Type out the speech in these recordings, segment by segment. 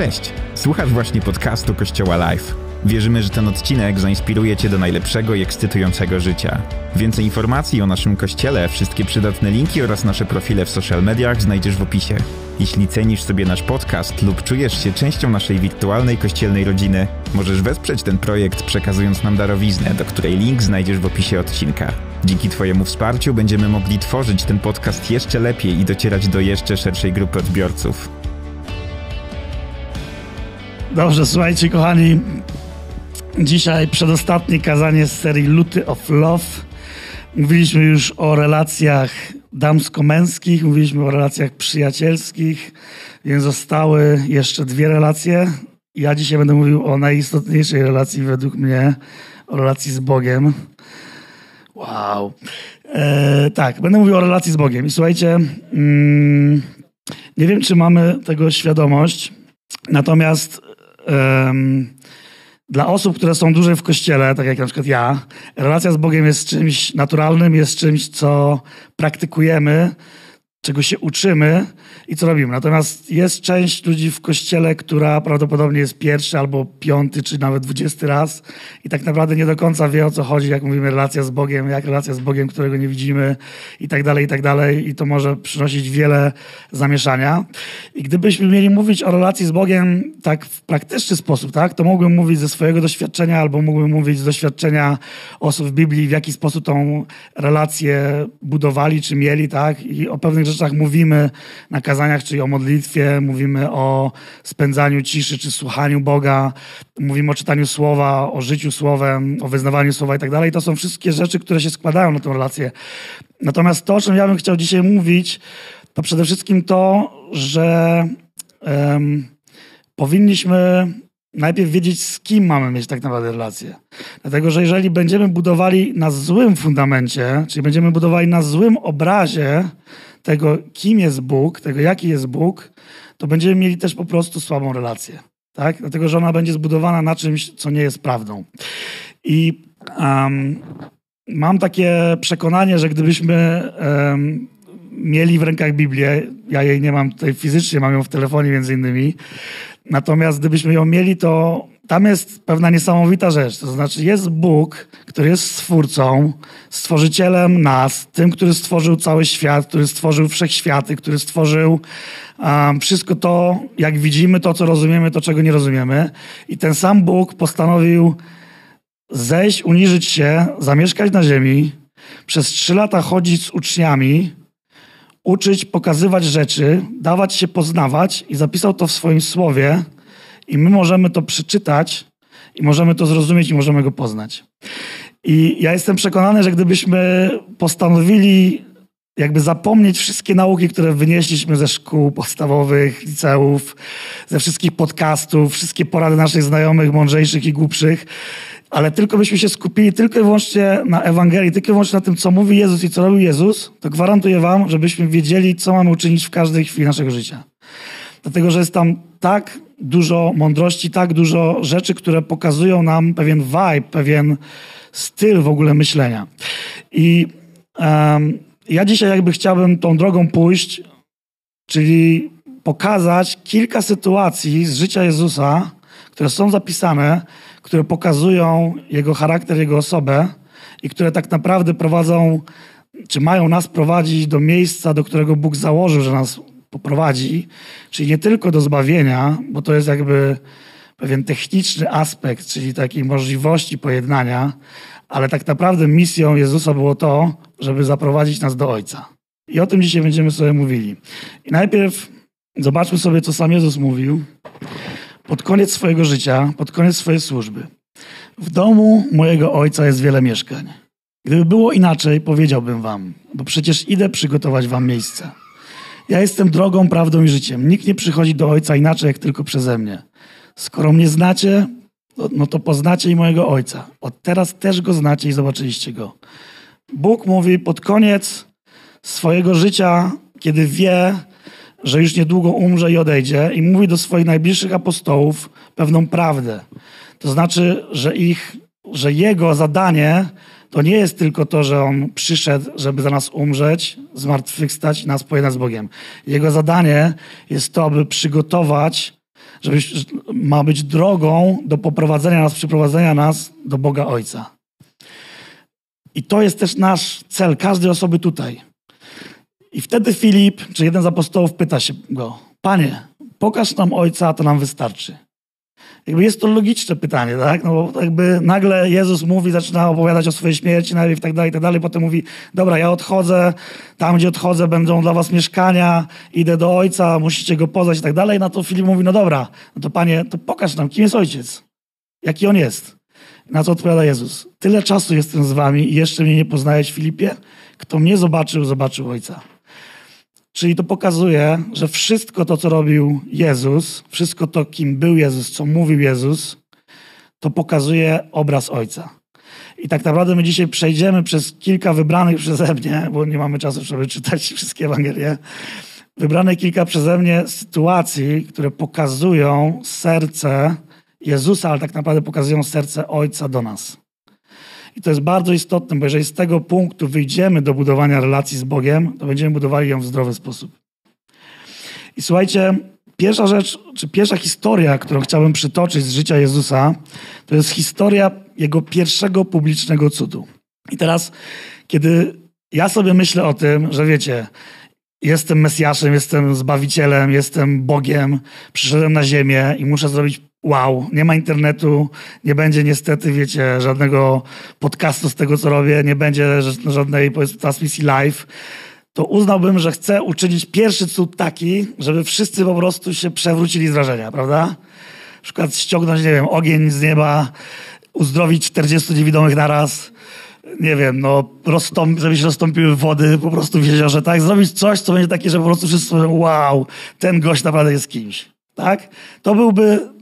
Cześć! Słuchasz właśnie podcastu Kościoła Live. Wierzymy, że ten odcinek zainspiruje Cię do najlepszego i ekscytującego życia. Więcej informacji o naszym kościele, wszystkie przydatne linki oraz nasze profile w social mediach znajdziesz w opisie. Jeśli cenisz sobie nasz podcast lub czujesz się częścią naszej wirtualnej kościelnej rodziny, możesz wesprzeć ten projekt przekazując nam darowiznę, do której link znajdziesz w opisie odcinka. Dzięki Twojemu wsparciu będziemy mogli tworzyć ten podcast jeszcze lepiej i docierać do jeszcze szerszej grupy odbiorców. Dobrze, słuchajcie, kochani. Dzisiaj przedostatnie kazanie z serii Luty of Love. Mówiliśmy już o relacjach damsko-męskich, mówiliśmy o relacjach przyjacielskich, więc zostały jeszcze dwie relacje. Ja dzisiaj będę mówił o najistotniejszej relacji według mnie, o relacji z Bogiem. Wow. E, tak, będę mówił o relacji z Bogiem. I słuchajcie, mm, nie wiem, czy mamy tego świadomość, natomiast dla osób, które są dłużej w kościele, tak jak na przykład ja, relacja z Bogiem jest czymś naturalnym, jest czymś, co praktykujemy, czego się uczymy i co robimy. Natomiast jest część ludzi w kościele, która prawdopodobnie jest pierwszy albo piąty, czy nawet dwudziesty raz i tak naprawdę nie do końca wie o co chodzi, jak mówimy relacja z Bogiem, jak relacja z Bogiem, którego nie widzimy i tak dalej, i tak dalej. I to może przynosić wiele zamieszania. I gdybyśmy mieli mówić o relacji z Bogiem tak w praktyczny sposób, tak, to mógłbym mówić ze swojego doświadczenia albo mógłbym mówić z doświadczenia osób w Biblii, w jaki sposób tą relację budowali, czy mieli, tak, i o pewnych rzeczach mówimy na kazaniach, czyli o modlitwie, mówimy o spędzaniu ciszy, czy słuchaniu Boga, mówimy o czytaniu słowa, o życiu słowem, o wyznawaniu słowa i tak dalej. To są wszystkie rzeczy, które się składają na tę relację. Natomiast to, o czym ja bym chciał dzisiaj mówić, to przede wszystkim to, że um, powinniśmy najpierw wiedzieć, z kim mamy mieć tak naprawdę relację. Dlatego, że jeżeli będziemy budowali na złym fundamencie, czyli będziemy budowali na złym obrazie tego, kim jest Bóg, tego, jaki jest Bóg, to będziemy mieli też po prostu słabą relację. Tak? Dlatego, że ona będzie zbudowana na czymś, co nie jest prawdą. I um, mam takie przekonanie, że gdybyśmy um, mieli w rękach Biblię, ja jej nie mam tutaj fizycznie, mam ją w telefonie między innymi, natomiast gdybyśmy ją mieli, to tam jest pewna niesamowita rzecz. To znaczy, jest Bóg, który jest stwórcą, stworzycielem nas, tym, który stworzył cały świat, który stworzył wszechświaty, który stworzył um, wszystko to, jak widzimy, to, co rozumiemy, to, czego nie rozumiemy. I ten sam Bóg postanowił zejść, uniżyć się, zamieszkać na ziemi, przez trzy lata chodzić z uczniami, uczyć, pokazywać rzeczy, dawać się poznawać i zapisał to w swoim słowie i my możemy to przeczytać i możemy to zrozumieć i możemy go poznać. I ja jestem przekonany, że gdybyśmy postanowili jakby zapomnieć wszystkie nauki, które wynieśliśmy ze szkół podstawowych, liceów, ze wszystkich podcastów, wszystkie porady naszych znajomych, mądrzejszych i głupszych, ale tylko byśmy się skupili tylko i wyłącznie na Ewangelii, tylko i wyłącznie na tym, co mówi Jezus i co robił Jezus, to gwarantuję wam, żebyśmy wiedzieli, co mamy uczynić w każdej chwili naszego życia. Dlatego, że jest tam tak dużo mądrości, tak dużo rzeczy, które pokazują nam pewien vibe, pewien styl w ogóle myślenia. I um, ja dzisiaj jakby chciałbym tą drogą pójść, czyli pokazać kilka sytuacji z życia Jezusa, które są zapisane, które pokazują Jego charakter, Jego osobę i które tak naprawdę prowadzą, czy mają nas prowadzić do miejsca, do którego Bóg założył, że nas poprowadzi, czyli nie tylko do zbawienia, bo to jest jakby pewien techniczny aspekt, czyli takiej możliwości pojednania, ale tak naprawdę misją Jezusa było to, żeby zaprowadzić nas do Ojca. I o tym dzisiaj będziemy sobie mówili. I najpierw zobaczmy sobie, co sam Jezus mówił pod koniec swojego życia, pod koniec swojej służby. W domu mojego Ojca jest wiele mieszkań. Gdyby było inaczej, powiedziałbym wam, bo przecież idę przygotować wam miejsce. Ja jestem drogą, prawdą i życiem. Nikt nie przychodzi do Ojca inaczej, jak tylko przeze mnie. Skoro mnie znacie, no to poznacie i mojego Ojca. Od teraz też Go znacie i zobaczyliście Go. Bóg mówi pod koniec swojego życia, kiedy wie, że już niedługo umrze i odejdzie, i mówi do swoich najbliższych apostołów pewną prawdę. To znaczy, że ich, że Jego zadanie to nie jest tylko to, że On przyszedł, żeby za nas umrzeć, zmartwychwstać i nas pojednać z Bogiem. Jego zadanie jest to, aby przygotować żeby, ma być drogą do poprowadzenia nas, przyprowadzenia nas do Boga Ojca. I to jest też nasz cel, każdej osoby tutaj. I wtedy Filip, czy jeden z apostołów, pyta się go: Panie, pokaż nam Ojca, a to nam wystarczy. Jakby jest to logiczne pytanie, tak? No bo jakby nagle Jezus mówi, zaczyna opowiadać o swojej śmierci najpierw i tak dalej, i tak dalej. Potem mówi, dobra, ja odchodzę, tam gdzie odchodzę będą dla was mieszkania, idę do Ojca, musicie Go poznać i tak dalej. Na to Filip mówi, no dobra, no to Panie, to pokaż nam, kim jest Ojciec, jaki On jest. Na co odpowiada Jezus, tyle czasu jestem z wami i jeszcze mnie nie poznajesz, Filipie? Kto mnie zobaczył, zobaczył Ojca. Czyli to pokazuje, że wszystko to, co robił Jezus, wszystko to, kim był Jezus, co mówił Jezus, to pokazuje obraz Ojca. I tak naprawdę my dzisiaj przejdziemy przez kilka wybranych przeze mnie, bo nie mamy czasu, żeby czytać wszystkie Ewangelie, wybrane kilka przeze mnie sytuacji, które pokazują serce Jezusa, ale tak naprawdę pokazują serce Ojca do nas. I to jest bardzo istotne, bo jeżeli z tego punktu wyjdziemy do budowania relacji z Bogiem, to będziemy budowali ją w zdrowy sposób. I słuchajcie, pierwsza rzecz, czy pierwsza historia, którą chciałbym przytoczyć z życia Jezusa, to jest historia jego pierwszego publicznego cudu. I teraz, kiedy ja sobie myślę o tym, że wiecie, jestem Mesjaszem, jestem Zbawicielem, jestem Bogiem, przyszedłem na ziemię i muszę zrobić wow, nie ma internetu, nie będzie niestety, wiecie, żadnego podcastu z tego, co robię, nie będzie żadnej, transmisji live, to uznałbym, że chcę uczynić pierwszy cud taki, żeby wszyscy po prostu się przewrócili z wrażenia, prawda? Na przykład ściągnąć, nie wiem, ogień z nieba, uzdrowić 40 niewidomych naraz, nie wiem, no, rozstąp, żeby się rozstąpiły wody po prostu w jeziorze, tak? Zrobić coś, co będzie takie, że po prostu wszyscy powiedzą, wow, ten gość naprawdę jest kimś, tak? To byłby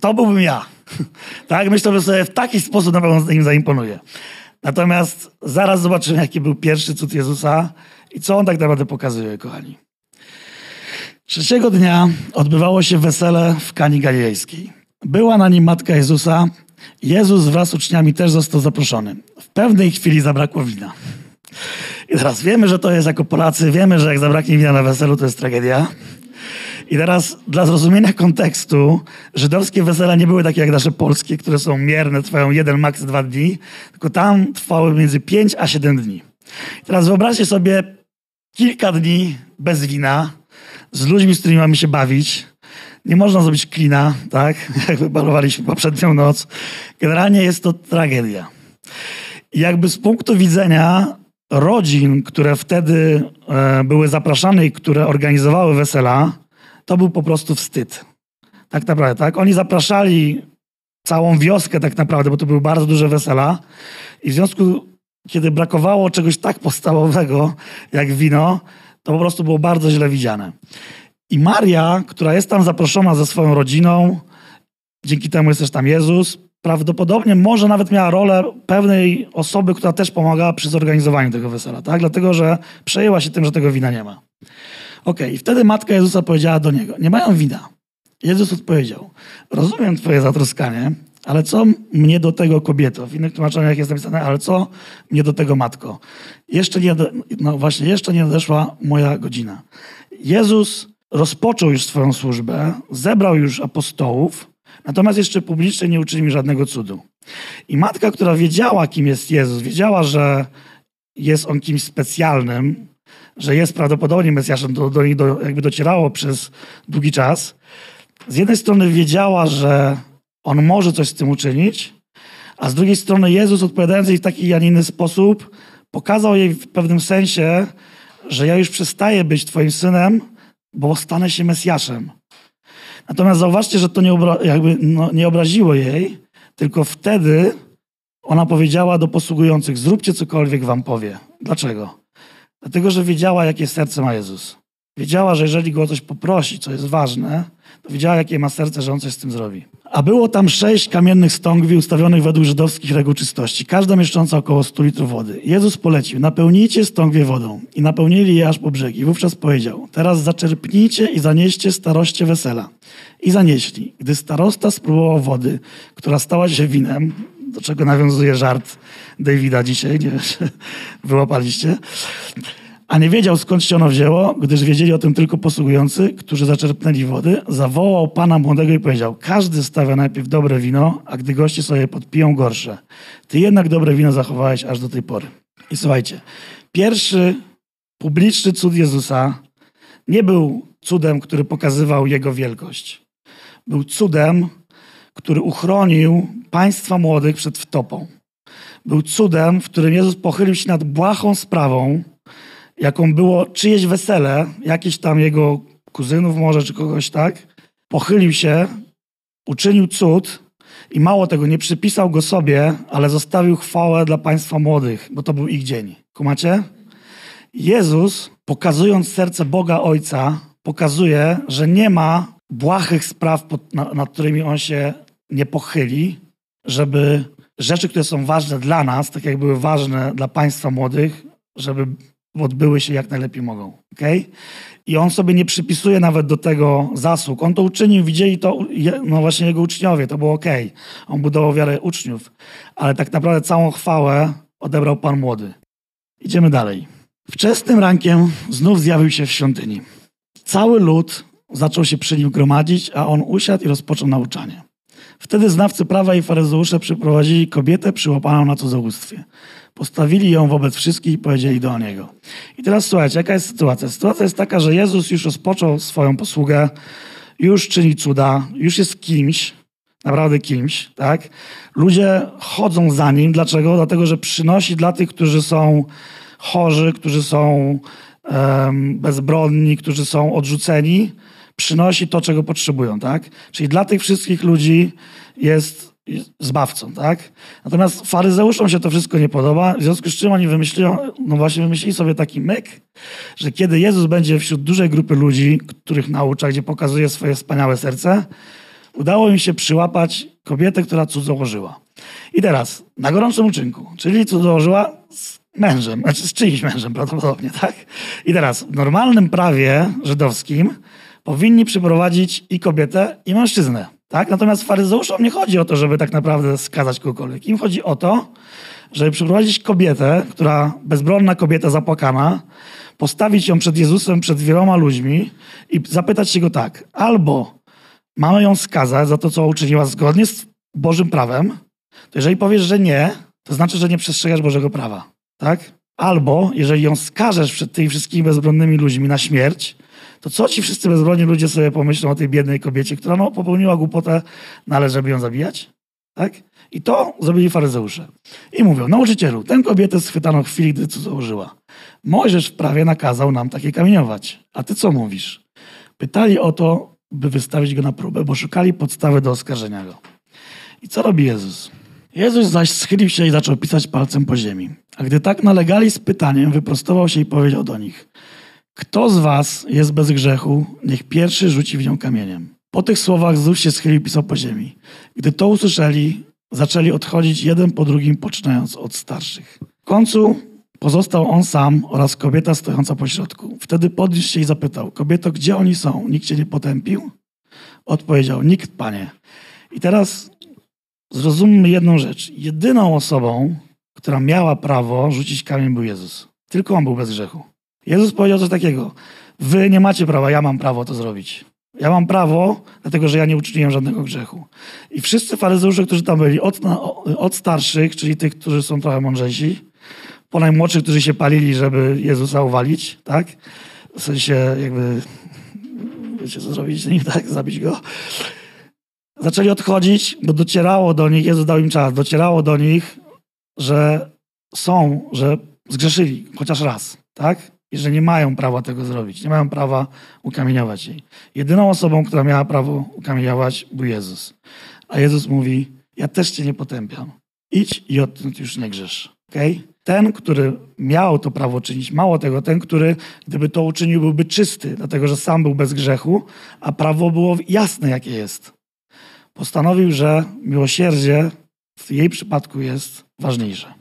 to byłbym ja. tak? Myślę, że sobie w taki sposób na pewno im zaimponuje. Natomiast zaraz zobaczymy, jaki był pierwszy cud Jezusa i co on tak naprawdę pokazuje, kochani. Trzeciego dnia odbywało się wesele w Kani Galilejskiej. Była na nim matka Jezusa. Jezus wraz z uczniami też został zaproszony. W pewnej chwili zabrakło wina. I teraz wiemy, że to jest jako Polacy, wiemy, że jak zabraknie wina na weselu, to jest tragedia. I teraz dla zrozumienia kontekstu, żydowskie wesela nie były takie jak nasze polskie, które są mierne, trwają jeden, maks dwa dni, tylko tam trwały między pięć a siedem dni. I teraz wyobraźcie sobie kilka dni bez wina, z ludźmi, z którymi mamy się bawić. Nie można zrobić klina, tak? Jak wybalowaliśmy poprzednią noc. Generalnie jest to tragedia. I jakby z punktu widzenia rodzin, które wtedy e, były zapraszane i które organizowały wesela, to był po prostu wstyd. Tak naprawdę, tak? Oni zapraszali całą wioskę tak naprawdę, bo to były bardzo duże wesela i w związku, kiedy brakowało czegoś tak podstawowego jak wino, to po prostu było bardzo źle widziane. I Maria, która jest tam zaproszona ze swoją rodziną, dzięki temu jest też tam Jezus, prawdopodobnie może nawet miała rolę pewnej osoby, która też pomagała przy zorganizowaniu tego wesela, tak? Dlatego, że przejęła się tym, że tego wina nie ma. Okej, okay. wtedy matka Jezusa powiedziała do niego, nie mają wina. Jezus odpowiedział, rozumiem twoje zatroskanie, ale co mnie do tego kobieto? W innych tłumaczeniach jest napisane, ale co mnie do tego matko? Jeszcze nie, no właśnie, jeszcze nie nadeszła moja godzina. Jezus rozpoczął już swoją służbę, zebrał już apostołów, natomiast jeszcze publicznie nie uczynił żadnego cudu. I matka, która wiedziała, kim jest Jezus, wiedziała, że jest on kimś specjalnym, że jest prawdopodobnie Mesjaszem, do, do niej do, jakby docierało przez długi czas. Z jednej strony wiedziała, że on może coś z tym uczynić, a z drugiej strony Jezus, odpowiadając jej w taki, a nie inny sposób, pokazał jej w pewnym sensie, że ja już przestaję być twoim synem, bo stanę się Mesjaszem. Natomiast zauważcie, że to nie, obra- jakby, no, nie obraziło jej, tylko wtedy ona powiedziała do posługujących: Zróbcie cokolwiek wam powie. Dlaczego? Dlatego, że wiedziała, jakie serce ma Jezus. Wiedziała, że jeżeli go o coś poprosi, co jest ważne, to wiedziała, jakie ma serce, że on coś z tym zrobi. A było tam sześć kamiennych stągwi ustawionych według żydowskich reguł czystości, każda mieszcząca około 100 litrów wody. Jezus polecił, napełnijcie stągwie wodą. I napełnili je aż po brzegi. Wówczas powiedział, teraz zaczerpnijcie i zanieście staroście wesela. I zanieśli. Gdy starosta spróbował wody, która stała się winem, do czego nawiązuje żart Davida dzisiaj, nie wiem, wyłapaliście. a nie wiedział skąd się ono wzięło, gdyż wiedzieli o tym tylko posługujący, którzy zaczerpnęli wody, zawołał pana młodego i powiedział, każdy stawia najpierw dobre wino, a gdy goście sobie podpiją gorsze. Ty jednak dobre wino zachowałeś aż do tej pory. I słuchajcie, pierwszy publiczny cud Jezusa nie był cudem, który pokazywał Jego wielkość. Był cudem, który uchronił państwa młodych przed wtopą. Był cudem, w którym Jezus pochylił się nad błahą sprawą, jaką było czyjeś wesele, jakiś tam jego kuzynów może, czy kogoś tak. Pochylił się, uczynił cud i mało tego, nie przypisał go sobie, ale zostawił chwałę dla państwa młodych, bo to był ich dzień. Kumacie? Jezus, pokazując serce Boga Ojca, pokazuje, że nie ma błahych spraw, nad którymi On się nie pochyli, żeby rzeczy, które są ważne dla nas, tak jak były ważne dla państwa młodych, żeby odbyły się jak najlepiej mogą. Okay? I on sobie nie przypisuje nawet do tego zasług. On to uczynił, widzieli to no właśnie jego uczniowie, to było ok. On budował wiarę uczniów, ale tak naprawdę całą chwałę odebrał Pan Młody. Idziemy dalej. Wczesnym rankiem znów zjawił się w świątyni. Cały lud zaczął się przy nim gromadzić, a on usiadł i rozpoczął nauczanie. Wtedy znawcy prawa i faryzeusze przyprowadzili kobietę przyłapaną na cudzołóstwie. Postawili ją wobec wszystkich i powiedzieli do niego. I teraz słuchajcie, jaka jest sytuacja? Sytuacja jest taka, że Jezus już rozpoczął swoją posługę, już czyni cuda, już jest kimś, naprawdę kimś, tak? Ludzie chodzą za nim. Dlaczego? Dlatego, że przynosi dla tych, którzy są chorzy, którzy są bezbronni, którzy są odrzuceni, przynosi to, czego potrzebują, tak? Czyli dla tych wszystkich ludzi jest zbawcą, tak? Natomiast faryzeuszom się to wszystko nie podoba, w związku z czym oni wymyślią, no właśnie wymyślili sobie taki myk, że kiedy Jezus będzie wśród dużej grupy ludzi, których naucza, gdzie pokazuje swoje wspaniałe serce, udało im się przyłapać kobietę, która cudzołożyła. I teraz, na gorącym uczynku, czyli cudzołożyła z mężem, znaczy z czyimś mężem prawdopodobnie, tak? I teraz, w normalnym prawie żydowskim powinni przyprowadzić i kobietę, i mężczyznę. Tak? Natomiast faryzeuszom nie chodzi o to, żeby tak naprawdę skazać kogokolwiek. Im chodzi o to, żeby przyprowadzić kobietę, która, bezbronna kobieta zapłakana, postawić ją przed Jezusem, przed wieloma ludźmi i zapytać się go tak. Albo mamy ją skazać za to, co uczyniła zgodnie z Bożym prawem, to jeżeli powiesz, że nie, to znaczy, że nie przestrzegasz Bożego prawa. Tak? Albo jeżeli ją skażesz przed tymi wszystkimi bezbronnymi ludźmi na śmierć, to co ci wszyscy bezbronni ludzie sobie pomyślą o tej biednej kobiecie, która no, popełniła głupotę, no ale żeby ją zabijać? Tak? I to zrobili faryzeusze. I mówią, nauczycielu, tę kobietę schwytano w chwili, gdy założyła. Mojżesz w prawie nakazał nam takie kamieniować. A ty co mówisz? Pytali o to, by wystawić go na próbę, bo szukali podstawy do oskarżenia go. I co robi Jezus? Jezus zaś schylił się i zaczął pisać palcem po ziemi. A gdy tak nalegali z pytaniem, wyprostował się i powiedział do nich – kto z was jest bez grzechu, niech pierwszy rzuci w nią kamieniem. Po tych słowach znów się schylił pisał po ziemi. Gdy to usłyszeli, zaczęli odchodzić jeden po drugim, poczynając od starszych. W końcu pozostał on sam oraz kobieta stojąca po środku. Wtedy podniósł się i zapytał, kobieto, gdzie oni są? Nikt cię nie potępił? Odpowiedział, nikt, panie. I teraz zrozummy jedną rzecz. Jedyną osobą, która miała prawo rzucić kamień był Jezus. Tylko on był bez grzechu. Jezus powiedział coś takiego. Wy nie macie prawa, ja mam prawo to zrobić. Ja mam prawo, dlatego że ja nie uczyniłem żadnego grzechu. I wszyscy faryzeusze, którzy tam byli, od, od starszych, czyli tych, którzy są trochę mądrzejsi, po najmłodszych, którzy się palili, żeby Jezusa uwalić, tak? W sensie jakby, wiecie co zrobić z nim, tak? Zabić go. Zaczęli odchodzić, bo docierało do nich, Jezus dał im czas, docierało do nich, że są, że zgrzeszyli chociaż raz, tak? i że nie mają prawa tego zrobić. Nie mają prawa ukamieniować jej. Jedyną osobą, która miała prawo ukamieniować, był Jezus. A Jezus mówi: Ja też cię nie potępiam. Idź i odtąd już nie grzesz. Okay? Ten, który miał to prawo czynić, mało tego, ten, który, gdyby to uczynił, byłby czysty, dlatego że sam był bez grzechu, a prawo było jasne, jakie jest. Postanowił, że miłosierdzie w jej przypadku jest ważniejsze.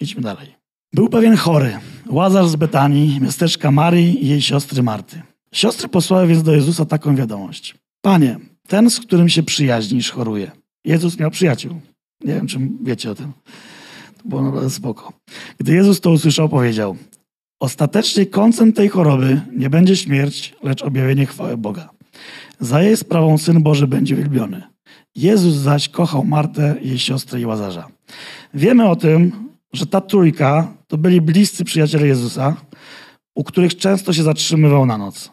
Idźmy dalej. Był pewien chory, Łazarz z Betanii, miasteczka Marii i jej siostry Marty. Siostry posłały więc do Jezusa taką wiadomość. Panie, ten, z którym się przyjaźnisz, choruje. Jezus miał przyjaciół. Nie wiem, czy wiecie o tym. To było naprawdę spoko. Gdy Jezus to usłyszał, powiedział Ostatecznie końcem tej choroby nie będzie śmierć, lecz objawienie chwały Boga. Za jej sprawą Syn Boży będzie wielbiony. Jezus zaś kochał Martę, jej siostrę i Łazarza. Wiemy o tym, że ta trójka to byli bliscy przyjaciele Jezusa, u których często się zatrzymywał na noc.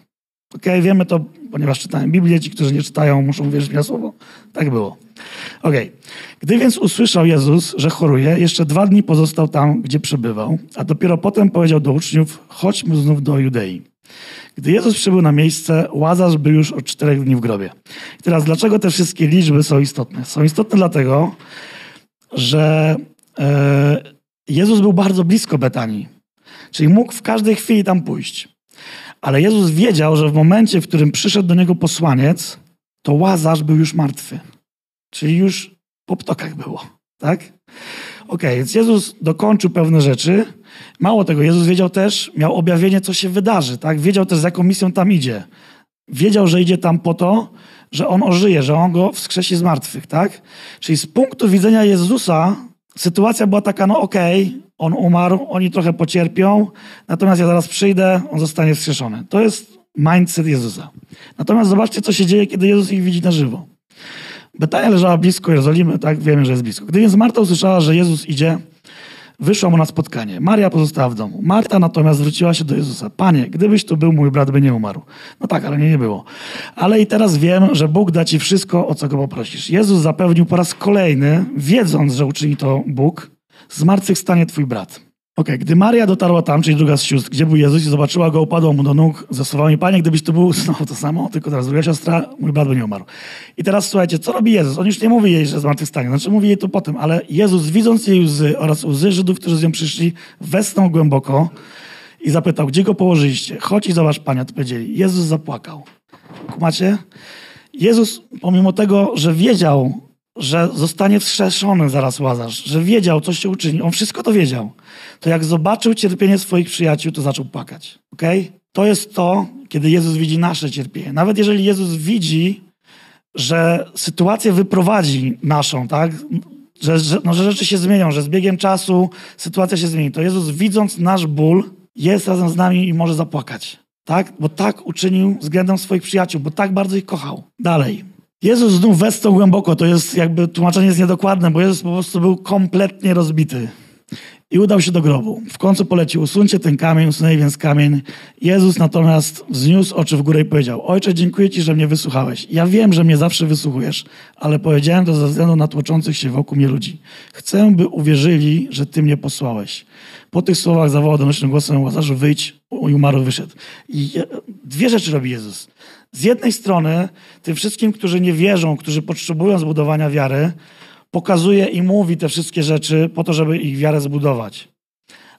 Okej, okay, wiemy to, ponieważ czytałem Biblię. Ci, którzy nie czytają, muszą wierzyć mi na słowo. Tak było. Okej. Okay. Gdy więc usłyszał Jezus, że choruje, jeszcze dwa dni pozostał tam, gdzie przebywał, a dopiero potem powiedział do uczniów, chodźmy znów do Judei. Gdy Jezus przybył na miejsce, Łazarz był już od czterech dni w grobie. I teraz dlaczego te wszystkie liczby są istotne? Są istotne dlatego, że e, Jezus był bardzo blisko Betanii. Czyli mógł w każdej chwili tam pójść. Ale Jezus wiedział, że w momencie, w którym przyszedł do niego posłaniec, to Łazarz był już martwy. Czyli już po ptokach było. Tak? Okay, więc Jezus dokończył pewne rzeczy. Mało tego, Jezus wiedział też, miał objawienie, co się wydarzy. Tak? Wiedział też, z jaką misją tam idzie. Wiedział, że idzie tam po to, że on ożyje, że on go wskrzesi z martwych. Tak? Czyli z punktu widzenia Jezusa sytuacja była taka, no okej, okay, on umarł, oni trochę pocierpią, natomiast ja zaraz przyjdę, on zostanie wskrzeszony. To jest mindset Jezusa. Natomiast zobaczcie, co się dzieje, kiedy Jezus ich widzi na żywo. Betania leżała blisko Jerozolimy, tak wiemy, że jest blisko. Gdy więc Marta usłyszała, że Jezus idzie, wyszła mu na spotkanie. Maria pozostała w domu. Marta natomiast zwróciła się do Jezusa. Panie, gdybyś tu był, mój brat by nie umarł. No tak, ale nie, nie było. Ale i teraz wiem, że Bóg da ci wszystko, o co go poprosisz. Jezus zapewnił po raz kolejny, wiedząc, że uczyni to Bóg, zmartwychwstanie twój brat. Okay, gdy Maria dotarła tam, czyli druga z sióstr, gdzie był Jezus i zobaczyła go, upadła mu do nóg ze słowami, Panie, gdybyś tu był, znowu to samo, tylko teraz druga siostra, mój brat by nie umarł. I teraz słuchajcie, co robi Jezus? On już nie mówi jej, że zmartwychwstanie, znaczy mówi jej to potem, ale Jezus, widząc jej łzy oraz łzy Żydów, którzy z nią przyszli, westnął głęboko i zapytał, gdzie go położyliście? Chodź i zobacz, Panie, odpowiedzieli. Jezus zapłakał. Kumacie? Jezus, pomimo tego, że wiedział, że zostanie wskrzeszony zaraz Łazarz, że wiedział, co się uczyni. On wszystko to wiedział. To jak zobaczył cierpienie swoich przyjaciół, to zaczął płakać. Okay? To jest to, kiedy Jezus widzi nasze cierpienie. Nawet jeżeli Jezus widzi, że sytuację wyprowadzi naszą, tak? Że, że, no, że rzeczy się zmienią, że z biegiem czasu sytuacja się zmieni, to Jezus widząc nasz ból, jest razem z nami i może zapłakać. Tak? Bo tak uczynił względem swoich przyjaciół, bo tak bardzo ich kochał. Dalej. Jezus znów westał głęboko. To jest jakby tłumaczenie jest niedokładne, bo Jezus po prostu był kompletnie rozbity. I udał się do grobu. W końcu polecił, usuńcie ten kamień, usunęli więc kamień. Jezus natomiast wzniósł oczy w górę i powiedział, Ojcze, dziękuję Ci, że mnie wysłuchałeś. Ja wiem, że mnie zawsze wysłuchujesz, ale powiedziałem to ze względu na tłoczących się wokół mnie ludzi. Chcę, by uwierzyli, że Ty mnie posłałeś. Po tych słowach zawołał donośnym głosem Łazarzu, wyjdź i umarł wyszedł. I dwie rzeczy robi Jezus. Z jednej strony tym wszystkim, którzy nie wierzą, którzy potrzebują zbudowania wiary, pokazuje i mówi te wszystkie rzeczy po to, żeby ich wiarę zbudować.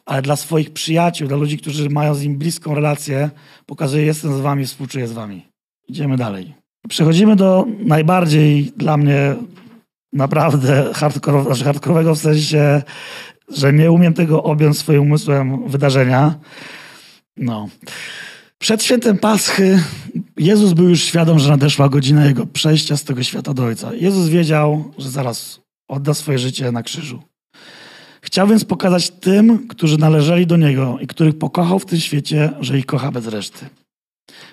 Ale dla swoich przyjaciół, dla ludzi, którzy mają z nim bliską relację, pokazuje: Jestem z wami, współczuję z wami. Idziemy dalej. Przechodzimy do najbardziej dla mnie naprawdę znaczy hardkorowego w sensie, że nie umiem tego objąć swoim umysłem wydarzenia. No. Przed świętem Paschy Jezus był już świadom, że nadeszła godzina Jego przejścia z tego świata do Ojca. Jezus wiedział, że zaraz odda swoje życie na krzyżu. Chciał więc pokazać tym, którzy należeli do Niego i których pokochał w tym świecie, że ich kocha bez reszty.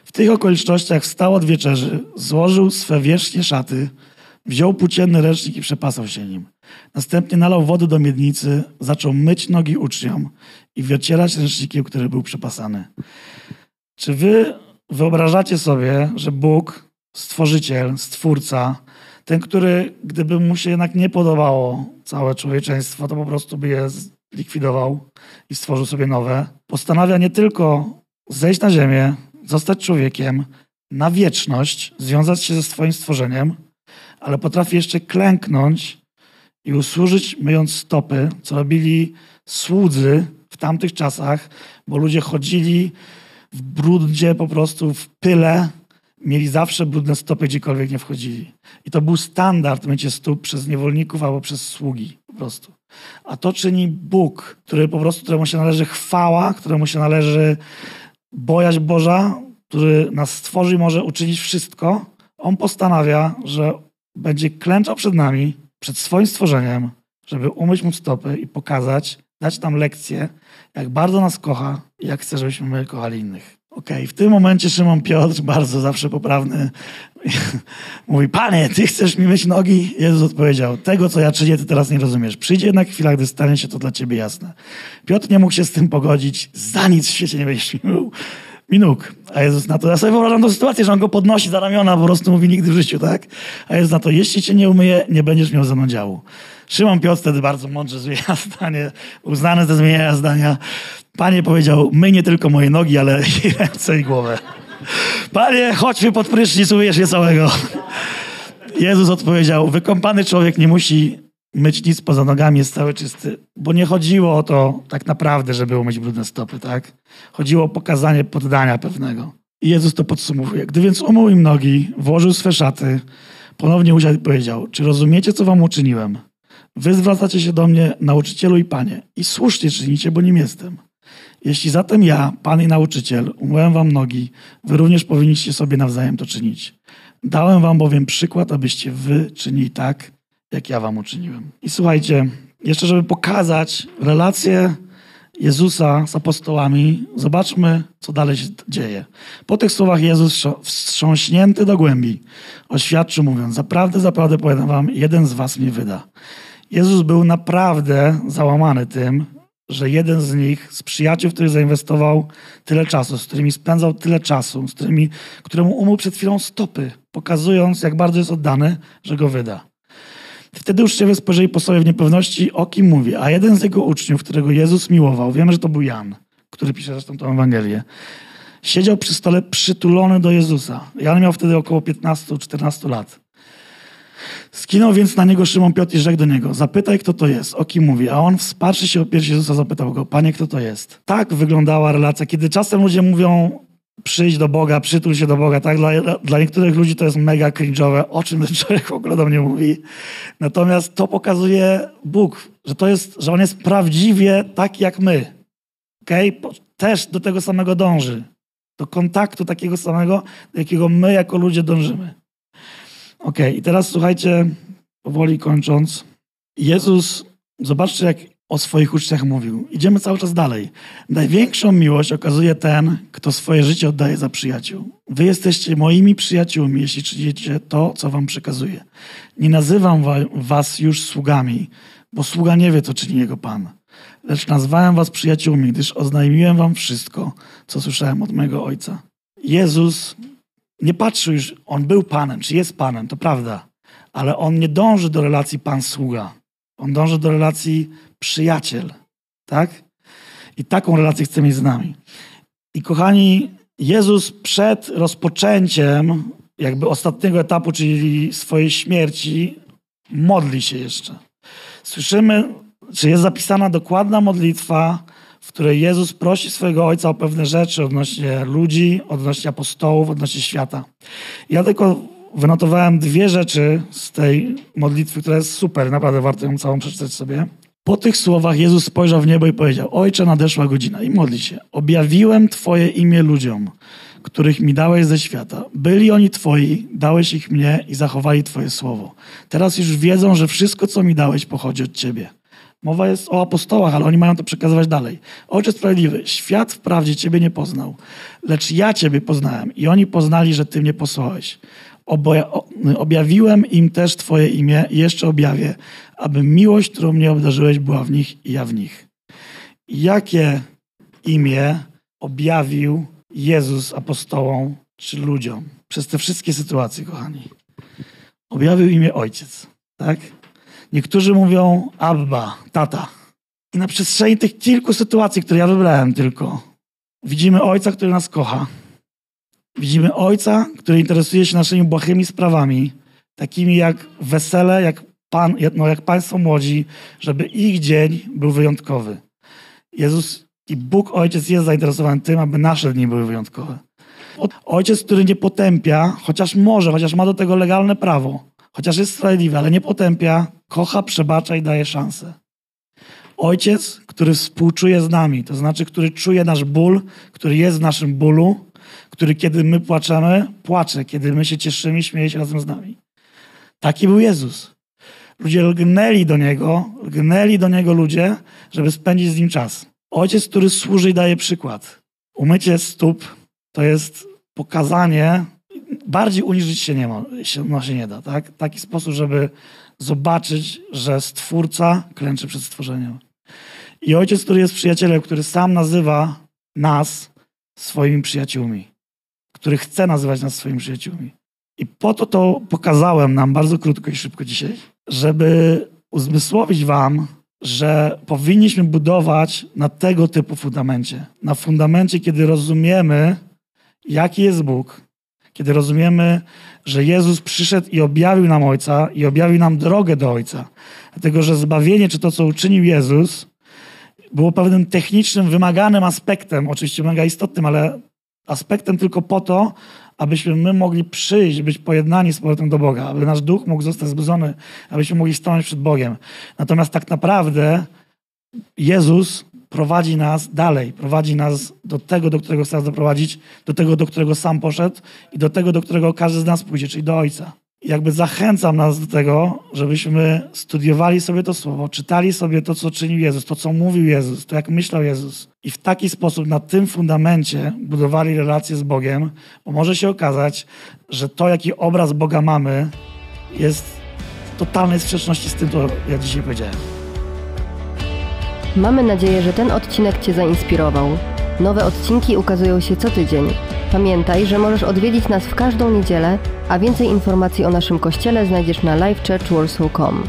W tych okolicznościach wstał od wieczerzy, złożył swe wierzchnie szaty, wziął płócienny ręcznik i przepasał się nim. Następnie nalał wody do miednicy, zaczął myć nogi uczniom i wycierać ręcznikiem, który był przepasany. Czy wy wyobrażacie sobie, że Bóg, stworzyciel, stwórca, ten, który, gdyby mu się jednak nie podobało całe człowieczeństwo, to po prostu by je zlikwidował i stworzył sobie nowe, postanawia nie tylko zejść na ziemię, zostać człowiekiem, na wieczność, związać się ze swoim stworzeniem, ale potrafi jeszcze klęknąć i usłużyć myjąc stopy, co robili słudzy w tamtych czasach, bo ludzie chodzili w brudzie, po prostu w pyle, mieli zawsze brudne stopy, gdziekolwiek nie wchodzili. I to był standard mycie stóp przez niewolników albo przez sługi po prostu. A to czyni Bóg, który po prostu, któremu się należy chwała, któremu się należy bojaźń Boża, który nas stworzy i może uczynić wszystko. On postanawia, że będzie klęczał przed nami, przed swoim stworzeniem, żeby umyć mu stopy i pokazać, dać nam lekcję, jak bardzo nas kocha i jak chce, żebyśmy my kochali innych. Okej, okay. w tym momencie Szymon Piotr, bardzo zawsze poprawny, mówi, Panie, Ty chcesz mi myć nogi? Jezus odpowiedział, tego, co ja czynię, Ty teraz nie rozumiesz. Przyjdzie jednak chwila, gdy stanie się to dla Ciebie jasne. Piotr nie mógł się z tym pogodzić. Za nic w świecie nie będziesz mi nóg. A Jezus na to, ja sobie wyobrażam tą sytuację, że on go podnosi za ramiona, po prostu mówi nigdy w życiu, tak? A Jezus na to, jeśli cię nie umyje, nie będziesz miał ze mną działu. Szymon Piotr wtedy bardzo mądrze zmienia zdanie, uznany ze zmieniania zdania. Panie powiedział, my nie tylko moje nogi, ale i ręce i głowę. Panie, chodźmy pod prysznic, umyjesz je całego. Jezus odpowiedział, wykąpany człowiek nie musi myć nic poza nogami, jest cały czysty. Bo nie chodziło o to tak naprawdę, żeby umyć brudne stopy, tak? Chodziło o pokazanie poddania pewnego. I Jezus to podsumowuje. Gdy więc umył im nogi, włożył swe szaty, ponownie usiadł i powiedział, czy rozumiecie, co wam uczyniłem? Wy zwracacie się do mnie, nauczycielu i panie, i słusznie czynicie, bo nim jestem. Jeśli zatem ja, pan i nauczyciel, umyłem wam nogi, wy również powinniście sobie nawzajem to czynić. Dałem wam bowiem przykład, abyście wy czynili tak, jak ja wam uczyniłem. I słuchajcie, jeszcze żeby pokazać relację Jezusa z apostołami, zobaczmy, co dalej się dzieje. Po tych słowach Jezus, wstrząśnięty do głębi, oświadczył mówiąc, zaprawdę, zaprawdę powiadam wam, jeden z was mnie wyda. Jezus był naprawdę załamany tym, że jeden z nich, z przyjaciół, w których zainwestował tyle czasu, z którymi spędzał tyle czasu, z którymi, któremu umył przed chwilą stopy, pokazując, jak bardzo jest oddany, że go wyda. Wtedy uczniowie spojrzeli po sobie w niepewności, o kim mówi. A jeden z jego uczniów, którego Jezus miłował, wiemy, że to był Jan, który pisze zresztą tę Ewangelię, siedział przy stole przytulony do Jezusa. Jan miał wtedy około 15-14 lat. Skinął więc na niego Szymon Piotr i rzekł do niego, zapytaj, kto to jest, o kim mówi. A on wsparszy się o piersi Jezusa, zapytał go, panie, kto to jest? Tak wyglądała relacja, kiedy czasem ludzie mówią, przyjdź do Boga, przytul się do Boga. Tak? Dla, dla niektórych ludzi to jest mega cringe'owe, o czym ten człowiek w ogóle do mnie mówi. Natomiast to pokazuje Bóg, że to jest, że On jest prawdziwie taki jak my. Okay? Też do tego samego dąży. Do kontaktu takiego samego, do jakiego my jako ludzie dążymy. Ok, i teraz słuchajcie, powoli kończąc. Jezus, zobaczcie, jak o swoich uczniach mówił. Idziemy cały czas dalej. Największą miłość okazuje ten, kto swoje życie oddaje za przyjaciół. Wy jesteście moimi przyjaciółmi, jeśli czynicie to, co wam przekazuję. Nie nazywam was już sługami, bo sługa nie wie, co czyni jego Pan. Lecz nazwałem was przyjaciółmi, gdyż oznajmiłem wam wszystko, co słyszałem od mojego Ojca. Jezus nie patrzył już, On był Panem, czy jest Panem, to prawda, ale On nie dąży do relacji Pan-sługa. On dąży do relacji przyjaciel, tak? I taką relację chce mieć z nami. I kochani, Jezus przed rozpoczęciem jakby ostatniego etapu, czyli swojej śmierci, modli się jeszcze. Słyszymy, czy jest zapisana dokładna modlitwa, w której Jezus prosi swojego Ojca o pewne rzeczy odnośnie ludzi, odnośnie apostołów, odnośnie świata. Ja tylko wynotowałem dwie rzeczy z tej modlitwy, która jest super, naprawdę warto ją całą przeczytać sobie. Po tych słowach Jezus spojrzał w niebo i powiedział: Ojcze, nadeszła godzina i modli się. Objawiłem Twoje imię ludziom, których mi dałeś ze świata. Byli oni Twoi, dałeś ich mnie i zachowali Twoje słowo. Teraz już wiedzą, że wszystko, co mi dałeś, pochodzi od Ciebie. Mowa jest o apostołach, ale oni mają to przekazywać dalej. Ojcze Sprawiedliwy, świat wprawdzie Ciebie nie poznał, lecz ja Ciebie poznałem i oni poznali, że Ty mnie posłałeś. Objawiłem im też Twoje imię i jeszcze objawię, aby miłość, którą mnie obdarzyłeś, była w nich i ja w nich. Jakie imię objawił Jezus apostołom czy ludziom przez te wszystkie sytuacje, kochani? Objawił imię Ojciec, tak? Niektórzy mówią Abba, tata. I na przestrzeni tych kilku sytuacji, które ja wybrałem tylko, widzimy Ojca, który nas kocha, Widzimy ojca, który interesuje się naszymi błahymi sprawami, takimi jak wesele, jak, pan, no jak państwo młodzi, żeby ich dzień był wyjątkowy. Jezus i Bóg Ojciec jest zainteresowany tym, aby nasze dni były wyjątkowe. Ojciec, który nie potępia, chociaż może, chociaż ma do tego legalne prawo, chociaż jest sprawiedliwy, ale nie potępia, kocha, przebacza i daje szansę. Ojciec, który współczuje z nami, to znaczy, który czuje nasz ból, który jest w naszym bólu który kiedy my płaczemy, płacze, kiedy my się cieszymy, śmieje się razem z nami. Taki był Jezus. Ludzie lgnęli do Niego, lgnęli do Niego ludzie, żeby spędzić z Nim czas. Ojciec, który służy i daje przykład. Umycie stóp to jest pokazanie, bardziej uniżyć się nie, ma, się, no się nie da. Tak? Taki sposób, żeby zobaczyć, że Stwórca klęczy przed stworzeniem. I ojciec, który jest przyjacielem, który sam nazywa nas swoimi przyjaciółmi, który chce nazywać nas swoimi przyjaciółmi. I po to to pokazałem nam bardzo krótko i szybko dzisiaj, żeby uzmysłowić wam, że powinniśmy budować na tego typu fundamencie. Na fundamencie, kiedy rozumiemy, jaki jest Bóg, kiedy rozumiemy, że Jezus przyszedł i objawił nam Ojca i objawił nam drogę do Ojca. Dlatego, że zbawienie, czy to, co uczynił Jezus, było pewnym technicznym, wymaganym aspektem, oczywiście mega istotnym, ale aspektem tylko po to, abyśmy my mogli przyjść, być pojednani z powrotem do Boga, aby nasz duch mógł zostać zbudzony, abyśmy mogli stanąć przed Bogiem. Natomiast tak naprawdę Jezus prowadzi nas dalej, prowadzi nas do tego, do którego chce nas doprowadzić, do tego, do którego sam poszedł i do tego, do którego każdy z nas pójdzie, czyli do Ojca. Jakby zachęcam nas do tego, żebyśmy studiowali sobie to słowo, czytali sobie to, co czynił Jezus, to, co mówił Jezus, to, jak myślał Jezus. I w taki sposób na tym fundamencie budowali relacje z Bogiem, bo może się okazać, że to, jaki obraz Boga mamy, jest w totalnej sprzeczności z tym, co ja dzisiaj powiedziałem. Mamy nadzieję, że ten odcinek Cię zainspirował. Nowe odcinki ukazują się co tydzień. Pamiętaj, że możesz odwiedzić nas w każdą niedzielę, a więcej informacji o naszym kościele znajdziesz na livechurchwarsaw.com.